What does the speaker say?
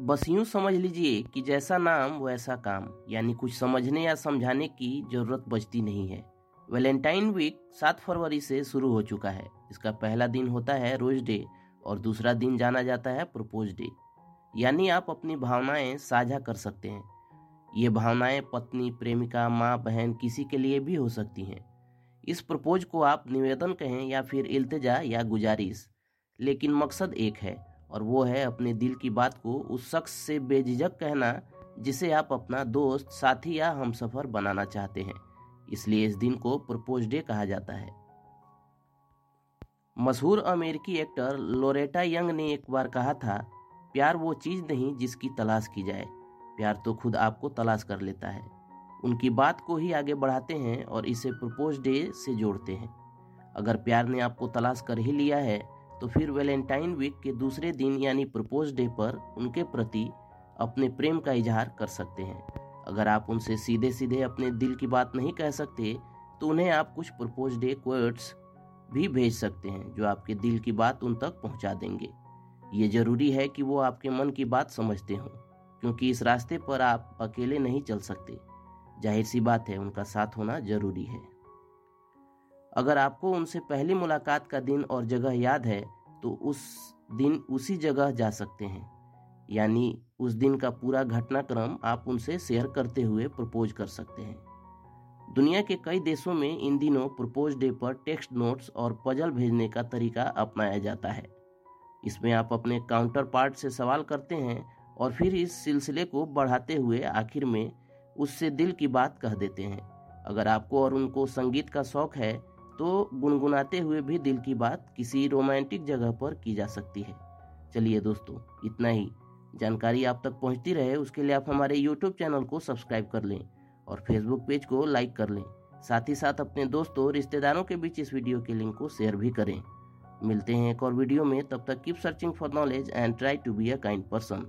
बस यूँ समझ लीजिए कि जैसा नाम, वैसा काम। यानी कुछ समझने या समझाने की ज़रूरत बचती नहीं है। वैलेंटाइन वीक सात फरवरी से शुरू हो चुका है। इसका पहला दिन होता है रोज डे और दूसरा दिन जाना जाता है प्रपोज डे। यानी आप अपनी भावनाएँ साझा कर सकते हैं। ये भावनाएँ पत्नी, प्रेमिका, माँ, बहन किसी के लिए भी हो सकती हैं। इस प्रपोज को आप निवेदन कहें या फिर इल्तजा या गुजारिश। लेकिन मकसद एक है और वो है अपने दिल की बात को उस शख्स से बेझिझक कहना, जिसे आप अपना दोस्त, साथी या हमसफर बनाना चाहते हैं। इसलिए इस दिन को प्रपोज डे कहा जाता है। मशहूर अमेरिकी एक्टर लोरेटा यंग ने एक बार कहा था, प्यार वो चीज़ नहीं जिसकी तलाश की जाए। प्यार तो खुद आपको तलाश कर लेता है। उनकी बात को ही आगे बढ़ाते हैं और इसे प्रपोज डे से जोड़ते हैं। अगर प्यार ने आपको तलाश कर ही लिया है तो फिर वैलेंटाइन वीक के दूसरे दिन यानी प्रपोज डे पर उनके प्रति अपने प्रेम का इजहार कर सकते हैं। अगर आप उनसे सीधे सीधे अपने दिल की बात नहीं कह सकते तो उन्हें आप कुछ प्रपोज डे कोर्ट्स भी भेज सकते हैं, जो आपके दिल की बात उन तक पहुँचा देंगे। ये ज़रूरी है कि वो आपके मन की बात समझते हों, क्योंकि इस रास्ते पर आप अकेले नहीं चल सकते। ज़ाहिर सी बात है, उनका साथ होना ज़रूरी है। अगर आपको उनसे पहली मुलाकात का दिन और जगह याद है तो उस दिन उसी जगह जा सकते हैं। यानी उस दिन का पूरा घटनाक्रम आप उनसे शेयर करते हुए प्रपोज कर सकते हैं। दुनिया के कई देशों में इन दिनों प्रपोज डे पर टेक्स्ट नोट्स और पजल भेजने का तरीका अपनाया जाता है। इसमें आप अपने काउंटर पार्ट से सवाल करते हैं और फिर इस सिलसिले को बढ़ाते हुए आखिर में उससे दिल की बात कह देते हैं। अगर आपको और उनको संगीत का शौक है तो गुनगुनाते हुए भी दिल की बात किसी रोमांटिक जगह पर की जा सकती है। चलिए दोस्तों, इतना ही। जानकारी आप तक पहुँचती रहे, उसके लिए आप हमारे यूट्यूब चैनल को सब्सक्राइब कर लें और फेसबुक पेज को लाइक कर लें। साथ ही साथ अपने दोस्तों रिश्तेदारों के बीच इस वीडियो के लिंक को शेयर भी करें। मिलते हैं एक और वीडियो में। तब तक keep searching for knowledge and try to be a kind person